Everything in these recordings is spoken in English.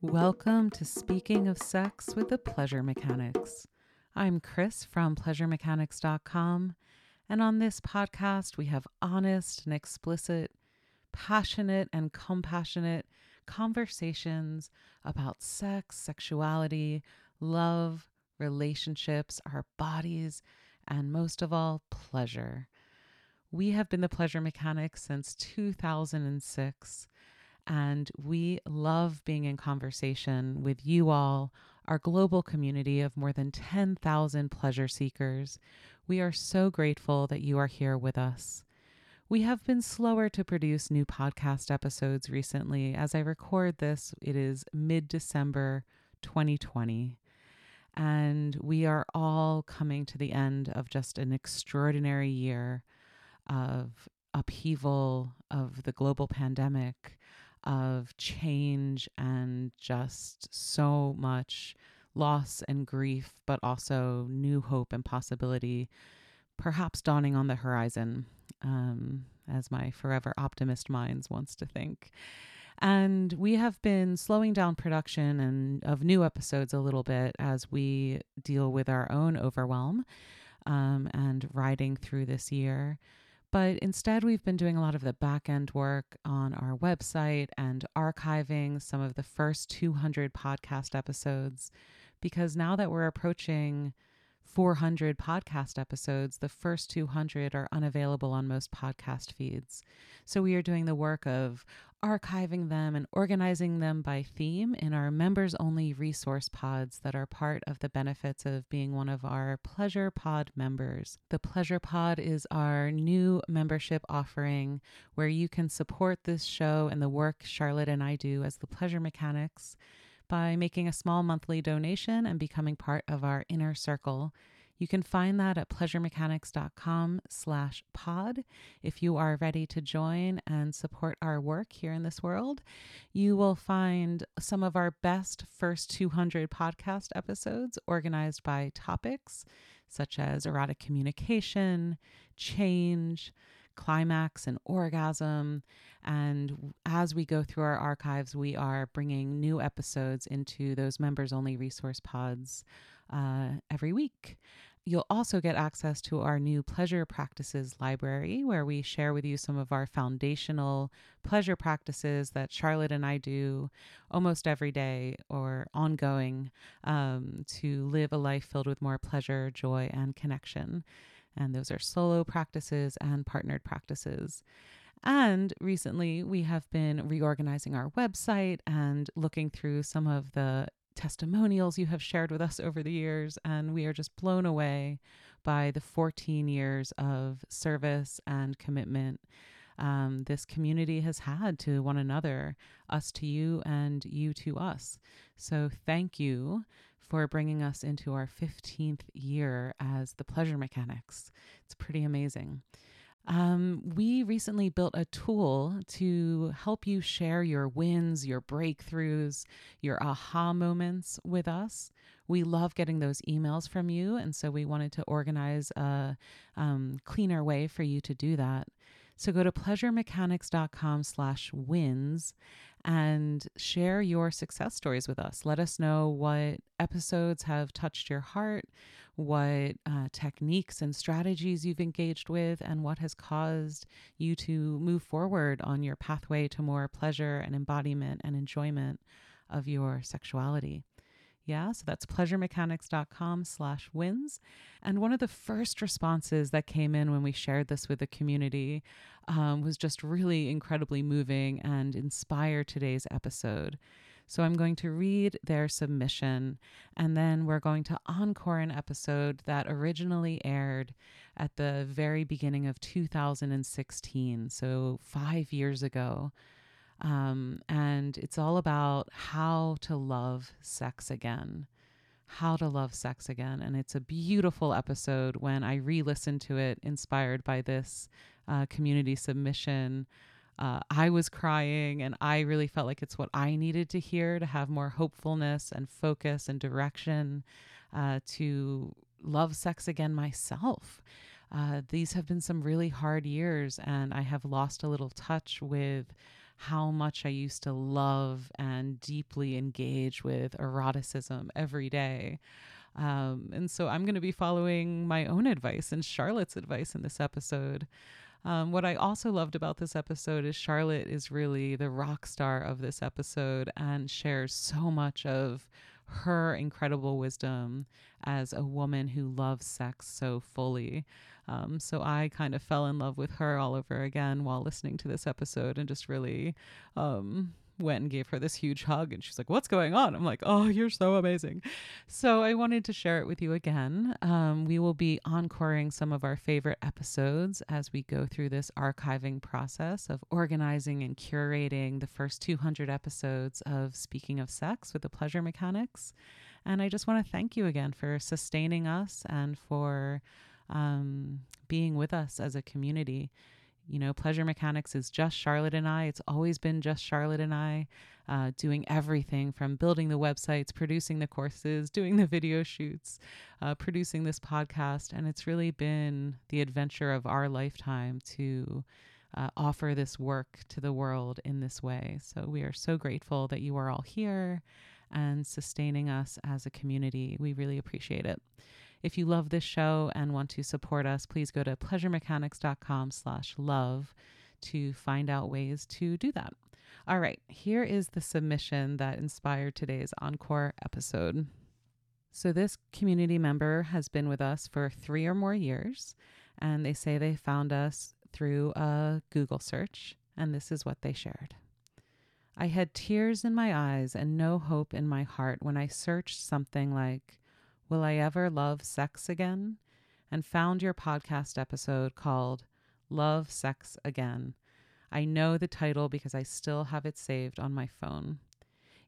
Welcome to Speaking of Sex with the Pleasure Mechanics. I'm Chris from PleasureMechanics.com, and on this podcast, we have honest and explicit, passionate and compassionate conversations about sex, sexuality, love, relationships, our bodies, and most of all, pleasure. We have been the Pleasure Mechanics since 2006 and we love being in conversation with you all, our global community of more than 10,000 pleasure seekers. We are so grateful that you are here with us. We have been slower to produce new podcast episodes recently. As I record this, it is mid December 2020. And we are all coming to the end of just an extraordinary year of upheaval, of the global pandemic, of change and just so much loss and grief, but also new hope and possibility, perhaps dawning on the horizon, um, as my forever optimist minds wants to think. And we have been slowing down production and of new episodes a little bit as we deal with our own overwhelm um, and riding through this year. But instead, we've been doing a lot of the back end work on our website and archiving some of the first 200 podcast episodes. Because now that we're approaching 400 podcast episodes, the first 200 are unavailable on most podcast feeds. So we are doing the work of archiving them and organizing them by theme in our members only resource pods that are part of the benefits of being one of our Pleasure Pod members. The Pleasure Pod is our new membership offering where you can support this show and the work Charlotte and I do as the Pleasure Mechanics by making a small monthly donation and becoming part of our inner circle. You can find that at pleasuremechanics.com slash pod. If you are ready to join and support our work here in this world, you will find some of our best first 200 podcast episodes organized by topics such as erotic communication, change, climax and orgasm. And as we go through our archives, we are bringing new episodes into those members only resource pods uh, every week. You'll also get access to our new pleasure practices library, where we share with you some of our foundational pleasure practices that Charlotte and I do almost every day or ongoing um, to live a life filled with more pleasure, joy, and connection. And those are solo practices and partnered practices. And recently, we have been reorganizing our website and looking through some of the testimonials you have shared with us over the years. And we are just blown away by the 14 years of service and commitment um, this community has had to one another, us to you, and you to us. So, thank you for bringing us into our 15th year as the Pleasure Mechanics. It's pretty amazing. Um, we recently built a tool to help you share your wins, your breakthroughs, your aha moments with us. We love getting those emails from you, and so we wanted to organize a um, cleaner way for you to do that. So go to pleasuremechanics.com slash wins and share your success stories with us. Let us know what episodes have touched your heart, what uh, techniques and strategies you've engaged with, and what has caused you to move forward on your pathway to more pleasure and embodiment and enjoyment of your sexuality. Yeah, so that's pleasuremechanics.com slash wins. And one of the first responses that came in when we shared this with the community um, was just really incredibly moving and inspired today's episode. So I'm going to read their submission and then we're going to encore an episode that originally aired at the very beginning of 2016, so five years ago. Um, and it's all about how to love sex again. How to love sex again. And it's a beautiful episode when I re listened to it, inspired by this uh, community submission. Uh, I was crying, and I really felt like it's what I needed to hear to have more hopefulness and focus and direction uh, to love sex again myself. Uh, these have been some really hard years, and I have lost a little touch with how much I used to love and deeply engage with eroticism every day. Um, and so I'm going to be following my own advice and Charlotte's advice in this episode. Um, what I also loved about this episode is Charlotte is really the rock star of this episode and shares so much of her incredible wisdom as a woman who loves sex so fully. Um, so I kind of fell in love with her all over again while listening to this episode and just really um, went and gave her this huge hug and she's like what's going on? I'm like oh you're so amazing. So i wanted to share it with you again. Um, we will be encoring some of our favorite episodes as we go through this archiving process of organizing and curating the first 200 episodes of speaking of sex with the pleasure mechanics. And i just want to thank you again for sustaining us and for um, being with us as a community you know, Pleasure Mechanics is just Charlotte and I. It's always been just Charlotte and I, uh, doing everything from building the websites, producing the courses, doing the video shoots, uh, producing this podcast. And it's really been the adventure of our lifetime to uh, offer this work to the world in this way. So we are so grateful that you are all here and sustaining us as a community. We really appreciate it. If you love this show and want to support us, please go to pleasuremechanics.com slash love to find out ways to do that. All right, here is the submission that inspired today's encore episode. So, this community member has been with us for three or more years, and they say they found us through a Google search, and this is what they shared. I had tears in my eyes and no hope in my heart when I searched something like Will I Ever Love Sex Again? and found your podcast episode called Love Sex Again. I know the title because I still have it saved on my phone.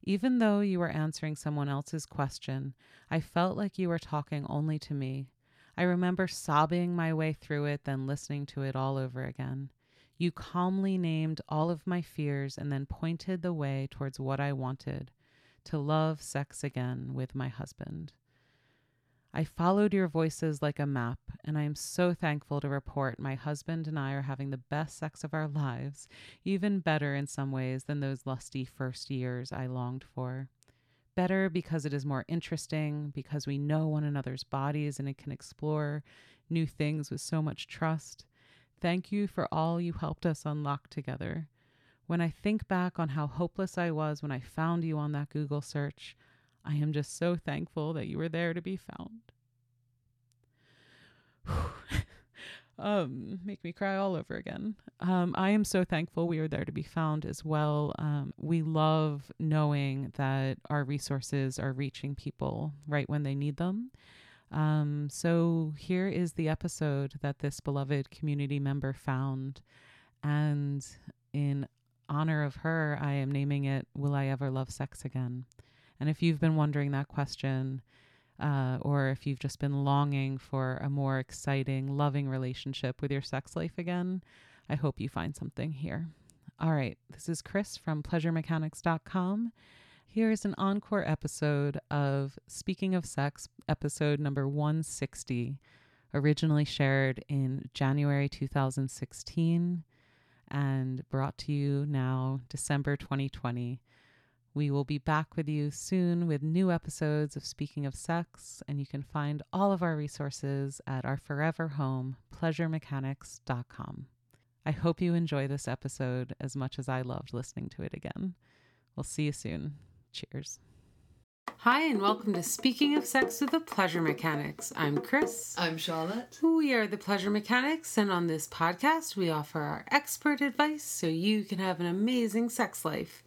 Even though you were answering someone else's question, I felt like you were talking only to me. I remember sobbing my way through it, then listening to it all over again. You calmly named all of my fears and then pointed the way towards what I wanted to love sex again with my husband. I followed your voices like a map, and I am so thankful to report my husband and I are having the best sex of our lives, even better in some ways than those lusty first years I longed for. Better because it is more interesting, because we know one another's bodies and it can explore new things with so much trust. Thank you for all you helped us unlock together. When I think back on how hopeless I was when I found you on that Google search, I am just so thankful that you were there to be found. um, make me cry all over again. Um, I am so thankful we are there to be found as well. Um, we love knowing that our resources are reaching people right when they need them. Um, so here is the episode that this beloved community member found. And in honor of her, I am naming it Will I Ever Love Sex Again? And if you've been wondering that question, uh, or if you've just been longing for a more exciting, loving relationship with your sex life again, I hope you find something here. All right, this is Chris from pleasuremechanics.com. Here is an encore episode of Speaking of Sex, episode number 160, originally shared in January 2016 and brought to you now December 2020. We will be back with you soon with new episodes of Speaking of Sex, and you can find all of our resources at our forever home, pleasuremechanics.com. I hope you enjoy this episode as much as I loved listening to it again. We'll see you soon. Cheers. Hi, and welcome to Speaking of Sex with the Pleasure Mechanics. I'm Chris. I'm Charlotte. We are the Pleasure Mechanics, and on this podcast, we offer our expert advice so you can have an amazing sex life.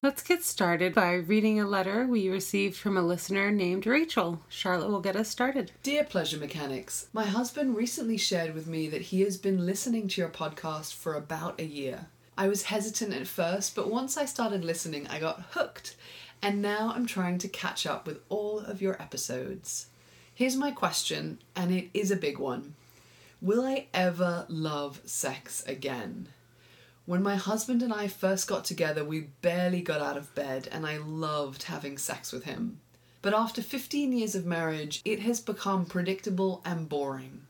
Let's get started by reading a letter we received from a listener named Rachel. Charlotte will get us started. Dear Pleasure Mechanics, my husband recently shared with me that he has been listening to your podcast for about a year. I was hesitant at first, but once I started listening, I got hooked, and now I'm trying to catch up with all of your episodes. Here's my question, and it is a big one Will I ever love sex again? When my husband and I first got together, we barely got out of bed, and I loved having sex with him. But after 15 years of marriage, it has become predictable and boring.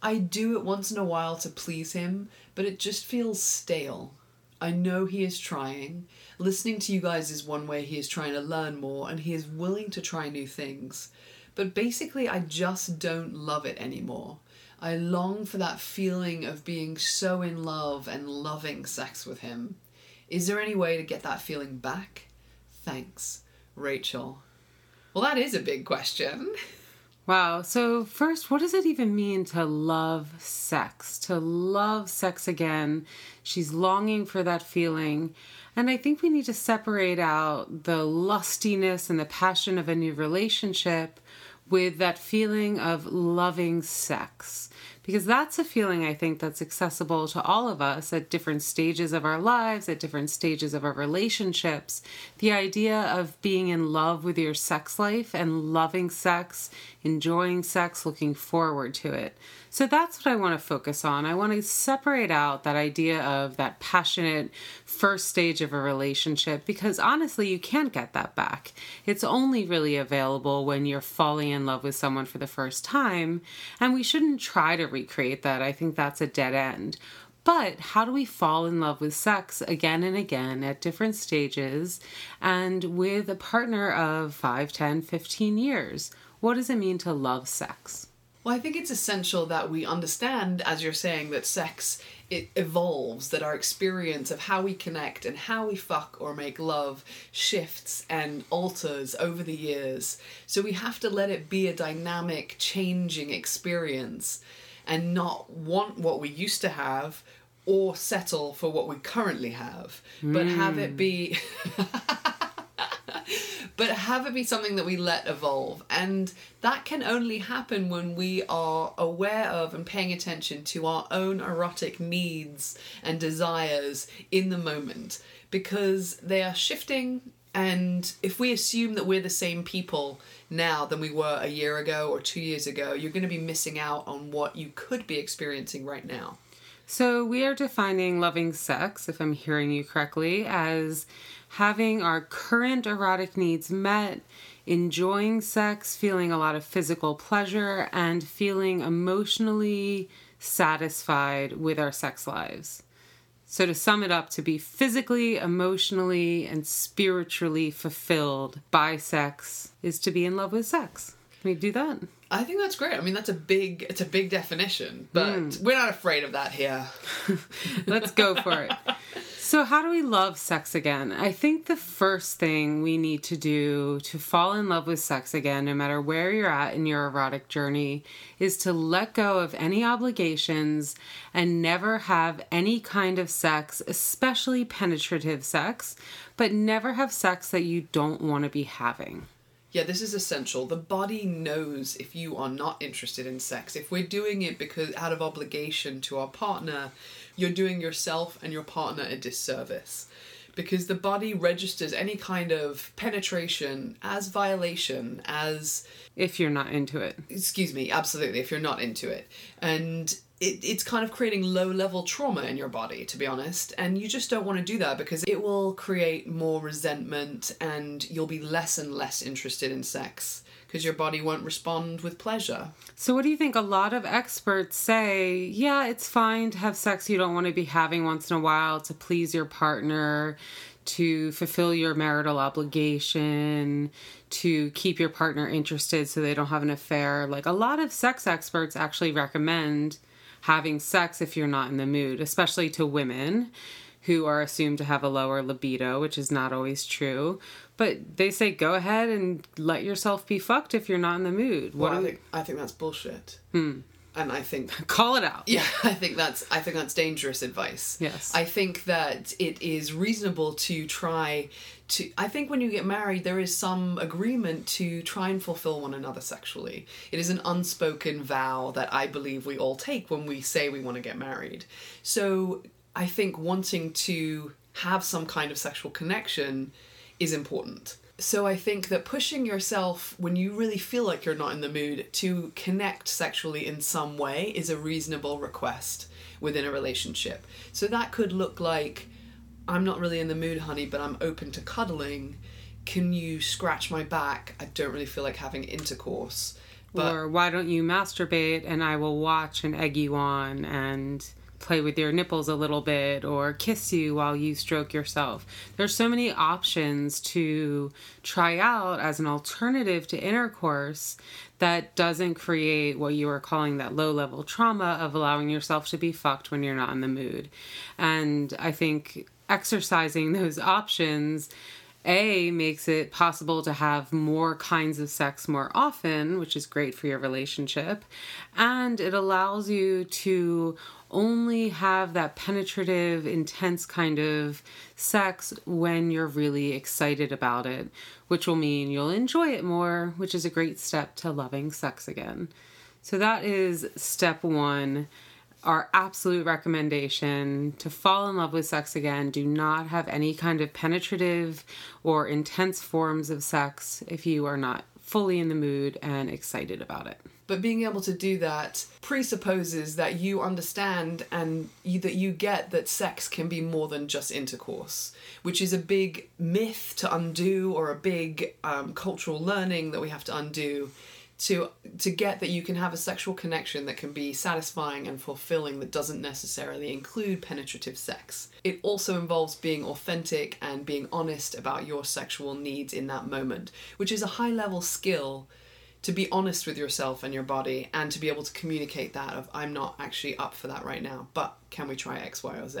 I do it once in a while to please him, but it just feels stale. I know he is trying. Listening to you guys is one way he is trying to learn more and he is willing to try new things. But basically, I just don't love it anymore. I long for that feeling of being so in love and loving sex with him. Is there any way to get that feeling back? Thanks, Rachel. Well, that is a big question. Wow. So, first, what does it even mean to love sex? To love sex again. She's longing for that feeling. And I think we need to separate out the lustiness and the passion of a new relationship with that feeling of loving sex because that's a feeling I think that's accessible to all of us at different stages of our lives, at different stages of our relationships. The idea of being in love with your sex life and loving sex, enjoying sex, looking forward to it. So that's what I want to focus on. I want to separate out that idea of that passionate first stage of a relationship because honestly, you can't get that back. It's only really available when you're falling in love with someone for the first time, and we shouldn't try to recreate that. I think that's a dead end. But how do we fall in love with sex again and again at different stages and with a partner of 5, 10, 15 years? What does it mean to love sex? Well, I think it's essential that we understand, as you're saying, that sex it evolves, that our experience of how we connect and how we fuck or make love shifts and alters over the years. So we have to let it be a dynamic, changing experience and not want what we used to have or settle for what we currently have, mm. but have it be but have it be something that we let evolve. And that can only happen when we are aware of and paying attention to our own erotic needs and desires in the moment because they are shifting. And if we assume that we're the same people now than we were a year ago or two years ago, you're going to be missing out on what you could be experiencing right now. So, we are defining loving sex, if I'm hearing you correctly, as having our current erotic needs met, enjoying sex, feeling a lot of physical pleasure, and feeling emotionally satisfied with our sex lives. So, to sum it up, to be physically, emotionally, and spiritually fulfilled by sex is to be in love with sex. Can we do that? I think that's great. I mean, that's a big, it's a big definition, but mm. we're not afraid of that here. Let's go for it. So, how do we love sex again? I think the first thing we need to do to fall in love with sex again, no matter where you're at in your erotic journey, is to let go of any obligations and never have any kind of sex, especially penetrative sex, but never have sex that you don't want to be having. Yeah, this is essential. The body knows if you are not interested in sex. If we're doing it because out of obligation to our partner, you're doing yourself and your partner a disservice because the body registers any kind of penetration as violation as if you're not into it excuse me absolutely if you're not into it and it, it's kind of creating low level trauma in your body to be honest and you just don't want to do that because it will create more resentment and you'll be less and less interested in sex because your body won't respond with pleasure. So, what do you think? A lot of experts say, yeah, it's fine to have sex you don't want to be having once in a while to please your partner, to fulfill your marital obligation, to keep your partner interested so they don't have an affair. Like, a lot of sex experts actually recommend having sex if you're not in the mood, especially to women who are assumed to have a lower libido, which is not always true. But they say go ahead and let yourself be fucked if you're not in the mood. What well, I think I think that's bullshit. Hmm. And I think call it out. Yeah, I think that's I think that's dangerous advice. Yes. I think that it is reasonable to try to I think when you get married there is some agreement to try and fulfill one another sexually. It is an unspoken vow that I believe we all take when we say we want to get married. So I think wanting to have some kind of sexual connection is important. So I think that pushing yourself when you really feel like you're not in the mood to connect sexually in some way is a reasonable request within a relationship. So that could look like I'm not really in the mood, honey, but I'm open to cuddling. Can you scratch my back? I don't really feel like having intercourse. But or why don't you masturbate and I will watch and egg you on and play with your nipples a little bit or kiss you while you stroke yourself. There's so many options to try out as an alternative to intercourse that doesn't create what you are calling that low level trauma of allowing yourself to be fucked when you're not in the mood. And I think exercising those options a makes it possible to have more kinds of sex more often, which is great for your relationship. And it allows you to only have that penetrative, intense kind of sex when you're really excited about it, which will mean you'll enjoy it more, which is a great step to loving sex again. So that is step one our absolute recommendation to fall in love with sex again. Do not have any kind of penetrative or intense forms of sex if you are not fully in the mood and excited about it. But being able to do that presupposes that you understand and you, that you get that sex can be more than just intercourse, which is a big myth to undo or a big um, cultural learning that we have to undo to to get that you can have a sexual connection that can be satisfying and fulfilling that doesn't necessarily include penetrative sex. It also involves being authentic and being honest about your sexual needs in that moment, which is a high level skill to be honest with yourself and your body and to be able to communicate that of I'm not actually up for that right now, but can we try X, Y, or Z?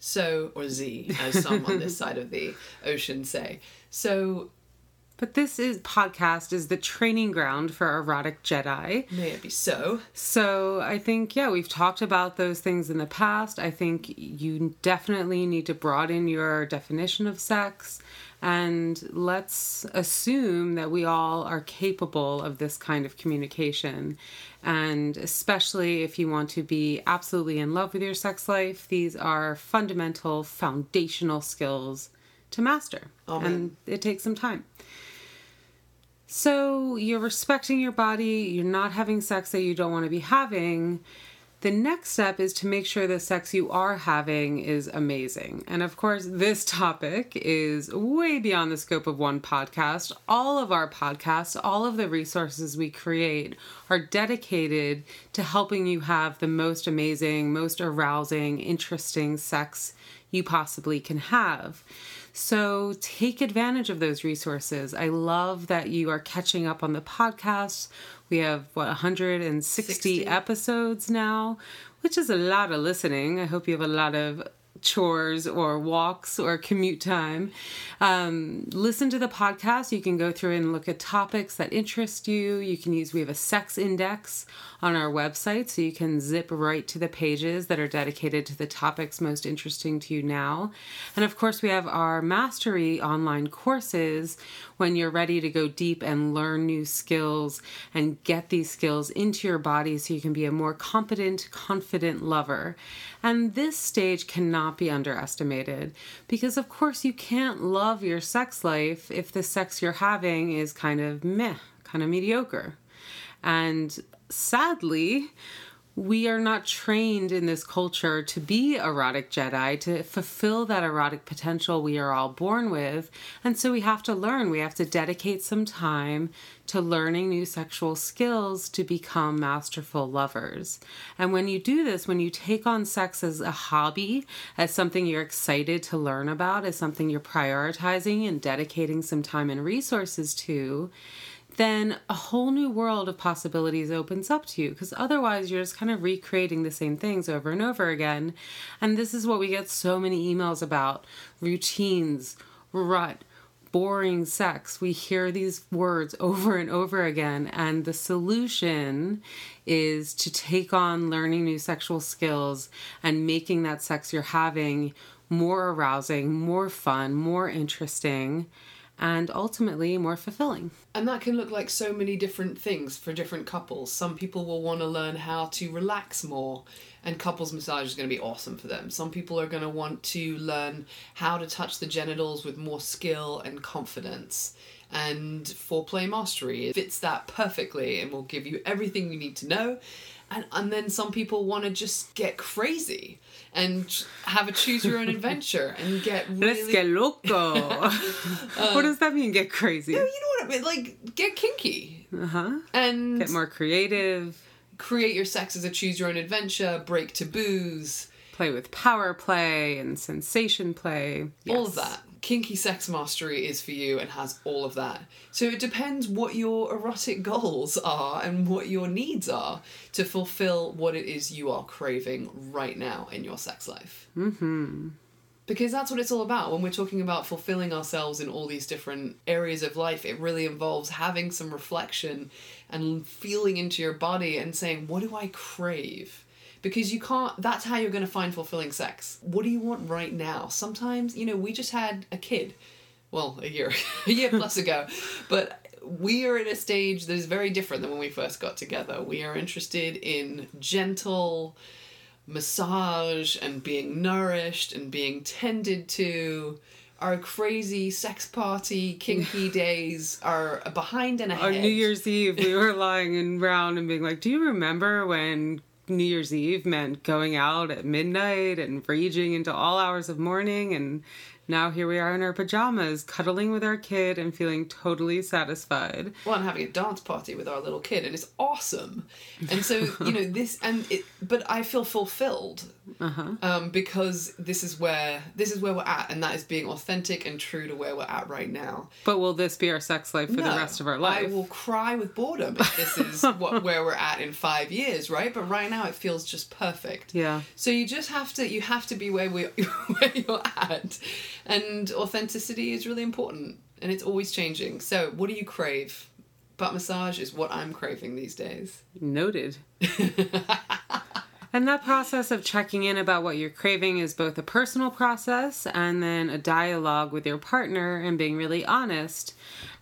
So or Z, as some on this side of the ocean say. So but this is podcast is the training ground for erotic Jedi. May it be so. So I think yeah, we've talked about those things in the past. I think you definitely need to broaden your definition of sex and let's assume that we all are capable of this kind of communication. And especially if you want to be absolutely in love with your sex life, these are fundamental, foundational skills to master. Amen. And it takes some time. So you're respecting your body, you're not having sex that you don't want to be having. The next step is to make sure the sex you are having is amazing. And of course, this topic is way beyond the scope of one podcast. All of our podcasts, all of the resources we create are dedicated to helping you have the most amazing, most arousing, interesting sex you possibly can have. So take advantage of those resources. I love that you are catching up on the podcast. We have, what, 160 60. episodes now, which is a lot of listening. I hope you have a lot of chores or walks or commute time. Um, listen to the podcast. You can go through and look at topics that interest you. You can use, we have a sex index on our website, so you can zip right to the pages that are dedicated to the topics most interesting to you now. And of course, we have our mastery online courses when you're ready to go deep and learn new skills and get these skills into your body so you can be a more competent, confident lover. And this stage cannot be underestimated because, of course, you can't love your sex life if the sex you're having is kind of meh, kind of mediocre. And sadly, we are not trained in this culture to be erotic Jedi, to fulfill that erotic potential we are all born with. And so we have to learn. We have to dedicate some time to learning new sexual skills to become masterful lovers. And when you do this, when you take on sex as a hobby, as something you're excited to learn about, as something you're prioritizing and dedicating some time and resources to, then a whole new world of possibilities opens up to you because otherwise you're just kind of recreating the same things over and over again. And this is what we get so many emails about routines, rut, boring sex. We hear these words over and over again. And the solution is to take on learning new sexual skills and making that sex you're having more arousing, more fun, more interesting and ultimately more fulfilling. And that can look like so many different things for different couples. Some people will want to learn how to relax more, and couples massage is going to be awesome for them. Some people are going to want to learn how to touch the genitals with more skill and confidence. And foreplay mastery fits that perfectly and will give you everything you need to know. And, and then some people want to just get crazy and have a choose your own adventure and get really... Let's get loco. uh, what does that mean? Get crazy? No, you know what I mean. Like get kinky. Uh huh. And get more creative. create your sex as a choose your own adventure, break taboos, play with power play and sensation play. all of that. Kinky sex mastery is for you and has all of that. So it depends what your erotic goals are and what your needs are to fulfill what it is you are craving right now in your sex life. Mm-hmm. Because that's what it's all about. When we're talking about fulfilling ourselves in all these different areas of life, it really involves having some reflection and feeling into your body and saying, what do I crave? Because you can't, that's how you're going to find fulfilling sex. What do you want right now? Sometimes, you know, we just had a kid. Well, a year, a year plus ago. But we are at a stage that is very different than when we first got together. We are interested in gentle, massage and being nourished and being tended to. Our crazy sex party, kinky days are behind and ahead. On New Year's Eve, we were lying around and being like, Do you remember when New Year's Eve meant going out at midnight and raging into all hours of morning and now here we are in our pajamas, cuddling with our kid and feeling totally satisfied. Well, and having a dance party with our little kid, and it's awesome. And so, you know, this and it, but I feel fulfilled Uh-huh. um, because this is where this is where we're at, and that is being authentic and true to where we're at right now. But will this be our sex life for the rest of our life? I will cry with boredom if this is what where we're at in five years, right? But right now, it feels just perfect. Yeah. So you just have to you have to be where we where you're at, and authenticity is really important, and it's always changing. So what do you crave? Butt massage is what I'm craving these days. Noted. and that process of checking in about what you're craving is both a personal process and then a dialogue with your partner and being really honest.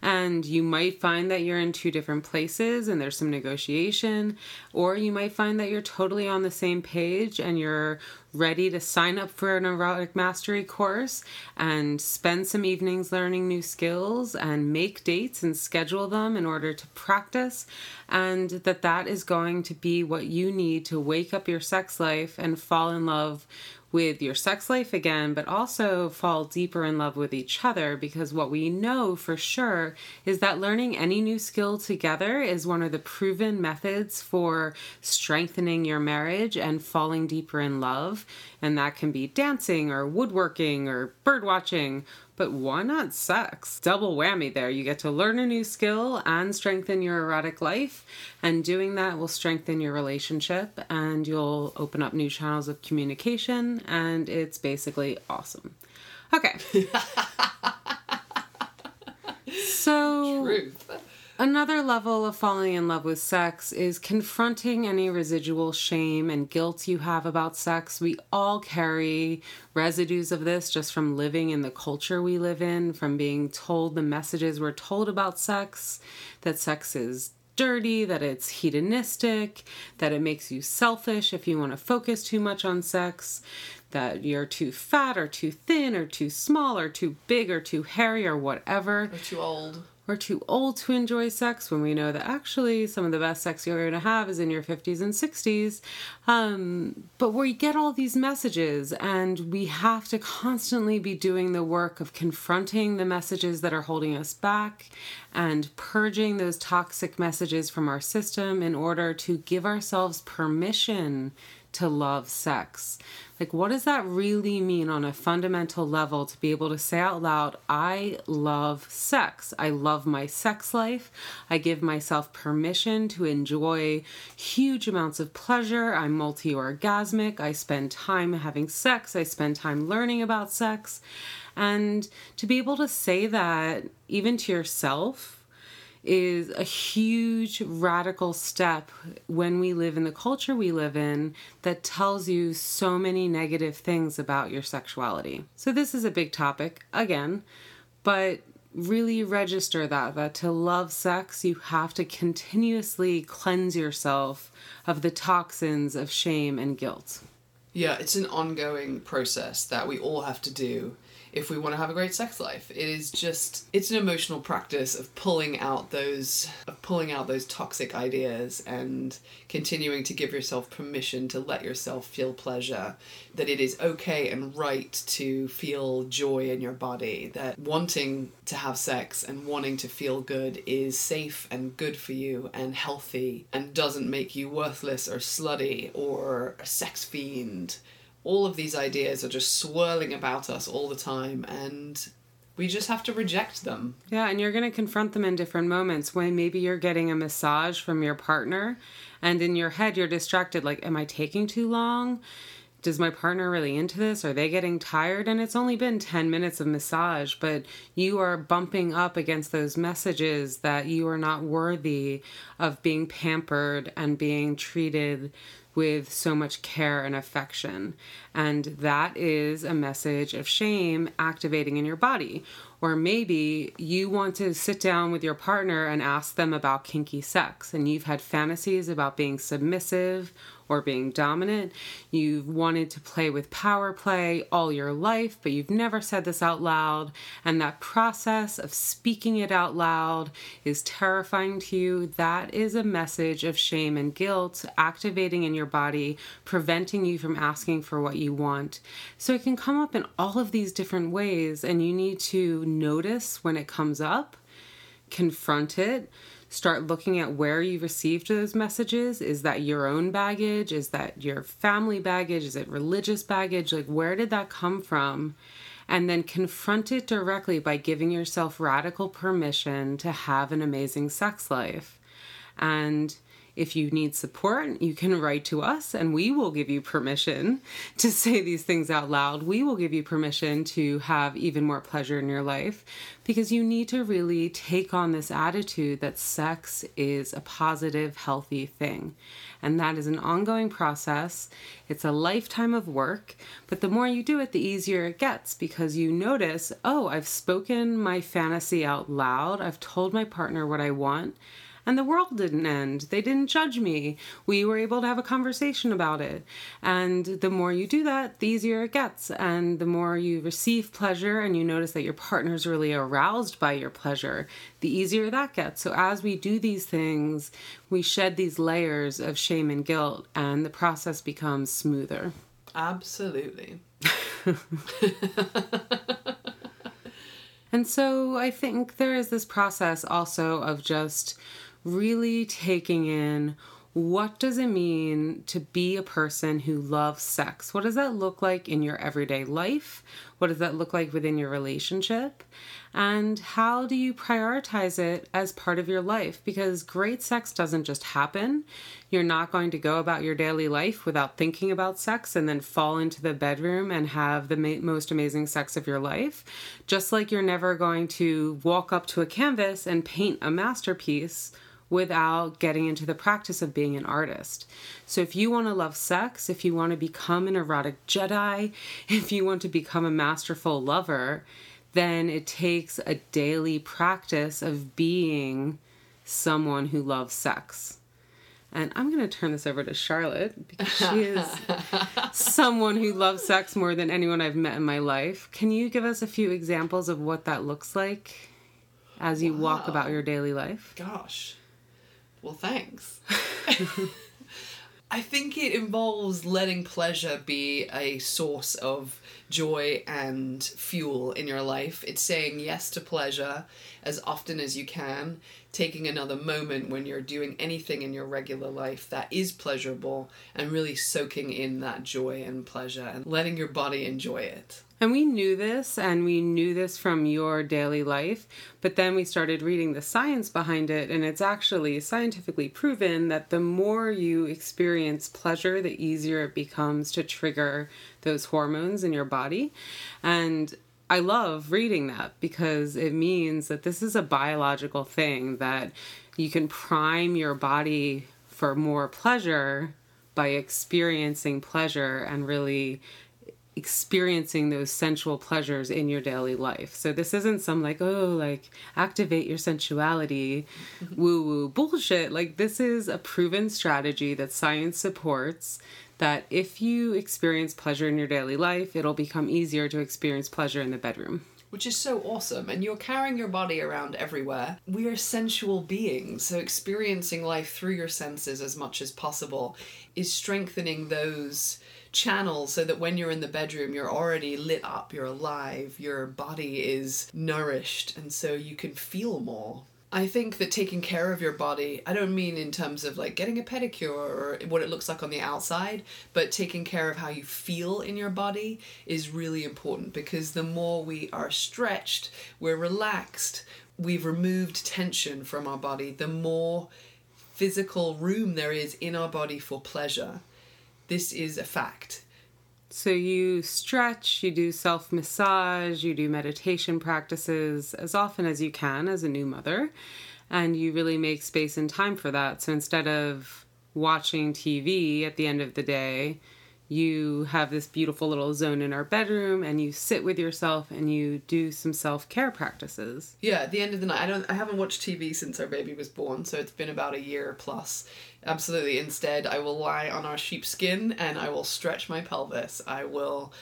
And you might find that you're in two different places and there's some negotiation, or you might find that you're totally on the same page and you're ready to sign up for an erotic mastery course and spend some evenings learning new skills and make dates and schedule them in order to practice and that that is going to be what you need to wake up your sex life and fall in love with your sex life again, but also fall deeper in love with each other because what we know for sure is that learning any new skill together is one of the proven methods for strengthening your marriage and falling deeper in love. And that can be dancing or woodworking or bird watching. But why not sex? Double whammy there. You get to learn a new skill and strengthen your erotic life. And doing that will strengthen your relationship and you'll open up new channels of communication. And it's basically awesome. Okay. so, Truth. Another level of falling in love with sex is confronting any residual shame and guilt you have about sex. We all carry residues of this just from living in the culture we live in, from being told the messages we're told about sex, that sex is dirty, that it's hedonistic, that it makes you selfish if you want to focus too much on sex, that you're too fat or too thin or too small or too big or too hairy or whatever We're too old. We're too old to enjoy sex when we know that actually some of the best sex you're going to have is in your 50s and 60s. Um, but we get all these messages, and we have to constantly be doing the work of confronting the messages that are holding us back and purging those toxic messages from our system in order to give ourselves permission to love sex. Like, what does that really mean on a fundamental level to be able to say out loud, I love sex? I love my sex life. I give myself permission to enjoy huge amounts of pleasure. I'm multi orgasmic. I spend time having sex. I spend time learning about sex. And to be able to say that even to yourself is a huge radical step when we live in the culture we live in that tells you so many negative things about your sexuality. So this is a big topic again, but really register that that to love sex you have to continuously cleanse yourself of the toxins of shame and guilt. Yeah, it's an ongoing process that we all have to do if we want to have a great sex life. It is just it's an emotional practice of pulling out those of pulling out those toxic ideas and continuing to give yourself permission to let yourself feel pleasure, that it is okay and right to feel joy in your body, that wanting to have sex and wanting to feel good is safe and good for you and healthy and doesn't make you worthless or slutty or a sex fiend all of these ideas are just swirling about us all the time and we just have to reject them. Yeah, and you're going to confront them in different moments when maybe you're getting a massage from your partner and in your head you're distracted like am I taking too long? Does my partner really into this? Are they getting tired? And it's only been 10 minutes of massage, but you are bumping up against those messages that you are not worthy of being pampered and being treated with so much care and affection. And that is a message of shame activating in your body. Or maybe you want to sit down with your partner and ask them about kinky sex, and you've had fantasies about being submissive or being dominant. You've wanted to play with power play all your life, but you've never said this out loud. And that process of speaking it out loud is terrifying to you. That is a message of shame and guilt activating in your body, preventing you from asking for what you want. So it can come up in all of these different ways, and you need to notice when it comes up, confront it start looking at where you received those messages. Is that your own baggage? Is that your family baggage? Is it religious baggage? Like, where did that come from? And then confront it directly by giving yourself radical permission to have an amazing sex life. And if you need support, you can write to us and we will give you permission to say these things out loud. We will give you permission to have even more pleasure in your life because you need to really take on this attitude that sex is a positive, healthy thing. And that is an ongoing process. It's a lifetime of work, but the more you do it, the easier it gets because you notice, oh, I've spoken my fantasy out loud. I've told my partner what I want and the world didn't end. They didn't judge me. We were able to have a conversation about it. And the more you do that, the easier it gets. And the more you receive pleasure and you notice that your partner's really aroused by your pleasure, the easier that gets. So as we do these things, we shed these layers of shame and guilt, and the process becomes smoother. Absolutely. and so I think there is this process also of just really taking in what does it mean to be a person who loves sex? What does that look like in your everyday life? What does that look like within your relationship? And how do you prioritize it as part of your life? Because great sex doesn't just happen. You're not going to go about your daily life without thinking about sex and then fall into the bedroom and have the ma- most amazing sex of your life. Just like you're never going to walk up to a canvas and paint a masterpiece without getting into the practice of being an artist. So, if you want to love sex, if you want to become an erotic Jedi, if you want to become a masterful lover, then it takes a daily practice of being someone who loves sex. And I'm going to turn this over to Charlotte because she is someone who loves sex more than anyone I've met in my life. Can you give us a few examples of what that looks like as you wow. walk about your daily life? Gosh. Well, thanks. I think it involves letting pleasure be a source of joy and fuel in your life. It's saying yes to pleasure as often as you can, taking another moment when you're doing anything in your regular life that is pleasurable, and really soaking in that joy and pleasure and letting your body enjoy it. And we knew this, and we knew this from your daily life, but then we started reading the science behind it, and it's actually scientifically proven that the more you experience pleasure, the easier it becomes to trigger those hormones in your body. And I love reading that because it means that this is a biological thing that you can prime your body for more pleasure by experiencing pleasure and really experiencing those sensual pleasures in your daily life. So this isn't some like, oh, like activate your sensuality, mm-hmm. woo woo bullshit. Like this is a proven strategy that science supports that if you experience pleasure in your daily life, it'll become easier to experience pleasure in the bedroom. Which is so awesome, and you're carrying your body around everywhere. We are sensual beings, so experiencing life through your senses as much as possible is strengthening those channels so that when you're in the bedroom, you're already lit up, you're alive, your body is nourished, and so you can feel more. I think that taking care of your body, I don't mean in terms of like getting a pedicure or what it looks like on the outside, but taking care of how you feel in your body is really important because the more we are stretched, we're relaxed, we've removed tension from our body, the more physical room there is in our body for pleasure. This is a fact. So you stretch, you do self massage, you do meditation practices as often as you can as a new mother, and you really make space and time for that. So instead of watching TV at the end of the day, you have this beautiful little zone in our bedroom and you sit with yourself and you do some self-care practices. Yeah, at the end of the night, I don't I haven't watched TV since our baby was born, so it's been about a year plus. Absolutely. Instead, I will lie on our sheepskin and I will stretch my pelvis. I will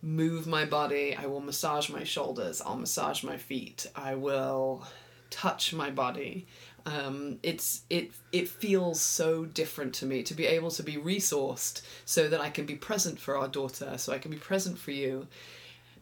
move my body. I will massage my shoulders. I'll massage my feet. I will touch my body um, it's it it feels so different to me to be able to be resourced so that I can be present for our daughter, so I can be present for you.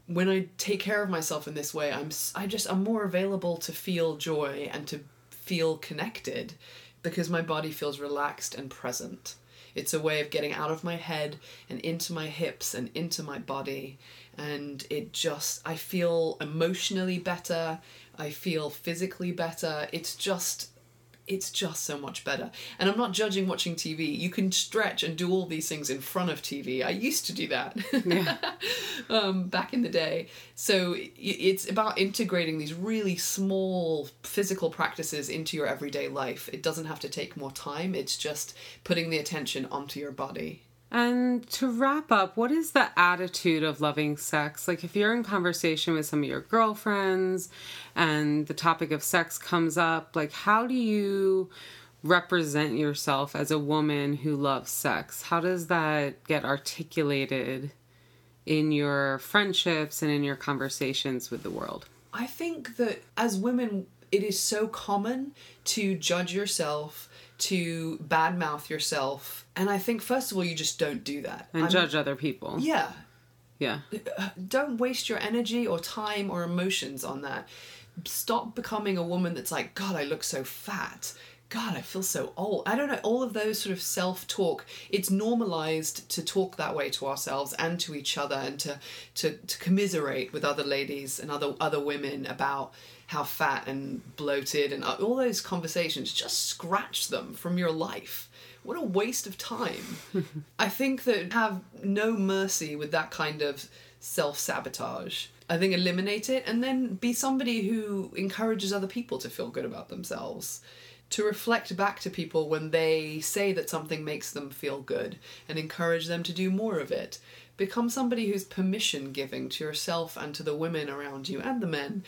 When I take care of myself in this way, I'm I just I'm more available to feel joy and to feel connected because my body feels relaxed and present. It's a way of getting out of my head and into my hips and into my body and it just I feel emotionally better I feel physically better. It's just it's just so much better. And I'm not judging watching TV. You can stretch and do all these things in front of TV. I used to do that yeah. um, back in the day. So it's about integrating these really small physical practices into your everyday life. It doesn't have to take more time, it's just putting the attention onto your body. And to wrap up, what is the attitude of loving sex? Like, if you're in conversation with some of your girlfriends and the topic of sex comes up, like, how do you represent yourself as a woman who loves sex? How does that get articulated in your friendships and in your conversations with the world? I think that as women, it is so common to judge yourself to badmouth yourself. And I think, first of all, you just don't do that. And I'm, judge other people. Yeah. Yeah. Uh, don't waste your energy or time or emotions on that. Stop becoming a woman that's like, God, I look so fat. God, I feel so old. I don't know, all of those sort of self talk, it's normalized to talk that way to ourselves and to each other and to, to, to commiserate with other ladies and other, other women about how fat and bloated and uh, all those conversations, just scratch them from your life. What a waste of time. I think that have no mercy with that kind of self sabotage. I think eliminate it and then be somebody who encourages other people to feel good about themselves. To reflect back to people when they say that something makes them feel good and encourage them to do more of it. Become somebody who's permission giving to yourself and to the women around you and the men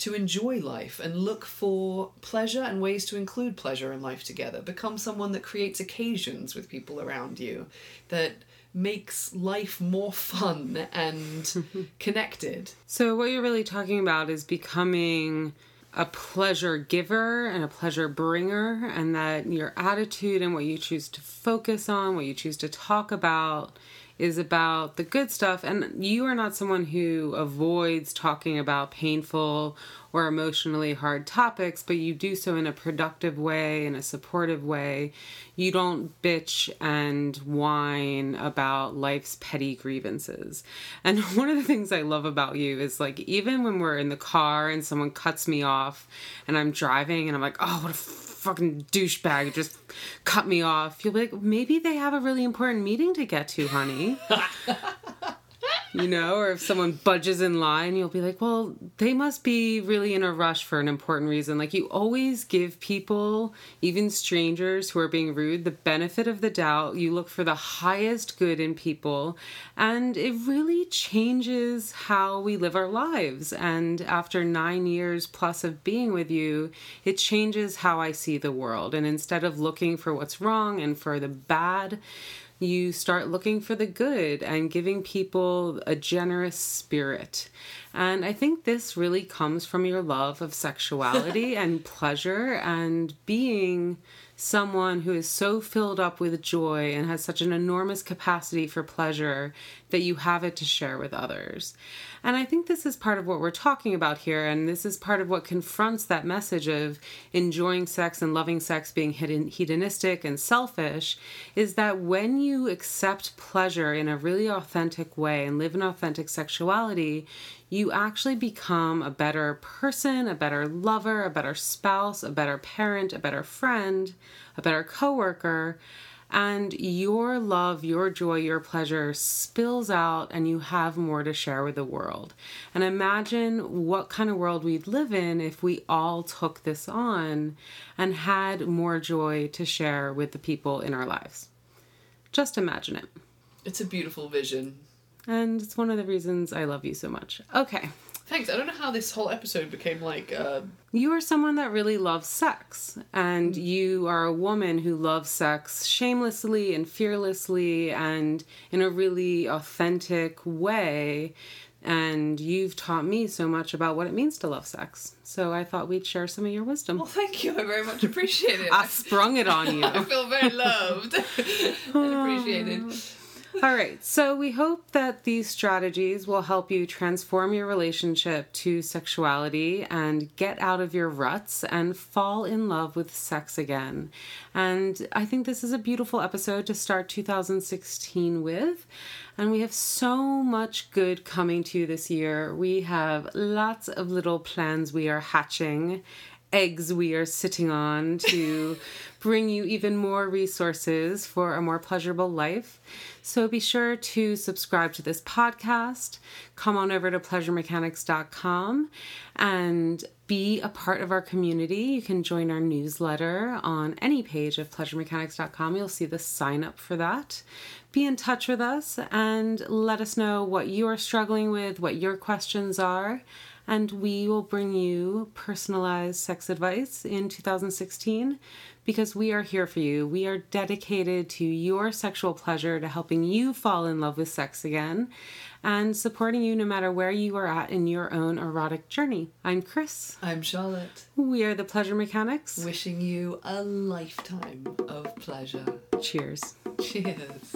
to enjoy life and look for pleasure and ways to include pleasure in life together. Become someone that creates occasions with people around you, that makes life more fun and connected. So, what you're really talking about is becoming a pleasure giver and a pleasure bringer, and that your attitude and what you choose to focus on, what you choose to talk about, is about the good stuff. And you are not someone who avoids talking about painful or emotionally hard topics, but you do so in a productive way, in a supportive way. You don't bitch and whine about life's petty grievances. And one of the things I love about you is like, even when we're in the car and someone cuts me off and I'm driving and I'm like, oh, what a fucking douchebag just cut me off. You'll be like, maybe they have a really important meeting to get to, honey. you know, or if someone budges in line, you'll be like, well, they must be really in a rush for an important reason. Like, you always give people, even strangers who are being rude, the benefit of the doubt. You look for the highest good in people, and it really changes how we live our lives. And after nine years plus of being with you, it changes how I see the world. And instead of looking for what's wrong and for the bad, You start looking for the good and giving people a generous spirit. And I think this really comes from your love of sexuality and pleasure and being someone who is so filled up with joy and has such an enormous capacity for pleasure that you have it to share with others. And I think this is part of what we're talking about here, and this is part of what confronts that message of enjoying sex and loving sex being hedonistic and selfish is that when you accept pleasure in a really authentic way and live an authentic sexuality, you actually become a better person, a better lover, a better spouse, a better parent, a better friend, a better coworker, and your love, your joy, your pleasure spills out and you have more to share with the world. And imagine what kind of world we'd live in if we all took this on and had more joy to share with the people in our lives. Just imagine it. It's a beautiful vision. And it's one of the reasons I love you so much. Okay. Thanks. I don't know how this whole episode became like. Uh... You are someone that really loves sex, and you are a woman who loves sex shamelessly and fearlessly and in a really authentic way. And you've taught me so much about what it means to love sex. So I thought we'd share some of your wisdom. Well, thank you. I very much appreciate it. I sprung it on you. I feel very loved and appreciated. All right. So we hope that these strategies will help you transform your relationship to sexuality and get out of your ruts and fall in love with sex again. And I think this is a beautiful episode to start 2016 with. And we have so much good coming to you this year. We have lots of little plans we are hatching eggs we are sitting on to bring you even more resources for a more pleasurable life. So be sure to subscribe to this podcast. Come on over to pleasuremechanics.com and be a part of our community. You can join our newsletter on any page of pleasuremechanics.com. You'll see the sign up for that. Be in touch with us and let us know what you are struggling with, what your questions are and we will bring you personalized sex advice in 2016 because we are here for you. We are dedicated to your sexual pleasure, to helping you fall in love with sex again, and supporting you no matter where you are at in your own erotic journey. I'm Chris. I'm Charlotte. We are the Pleasure Mechanics. Wishing you a lifetime of pleasure. Cheers. Cheers.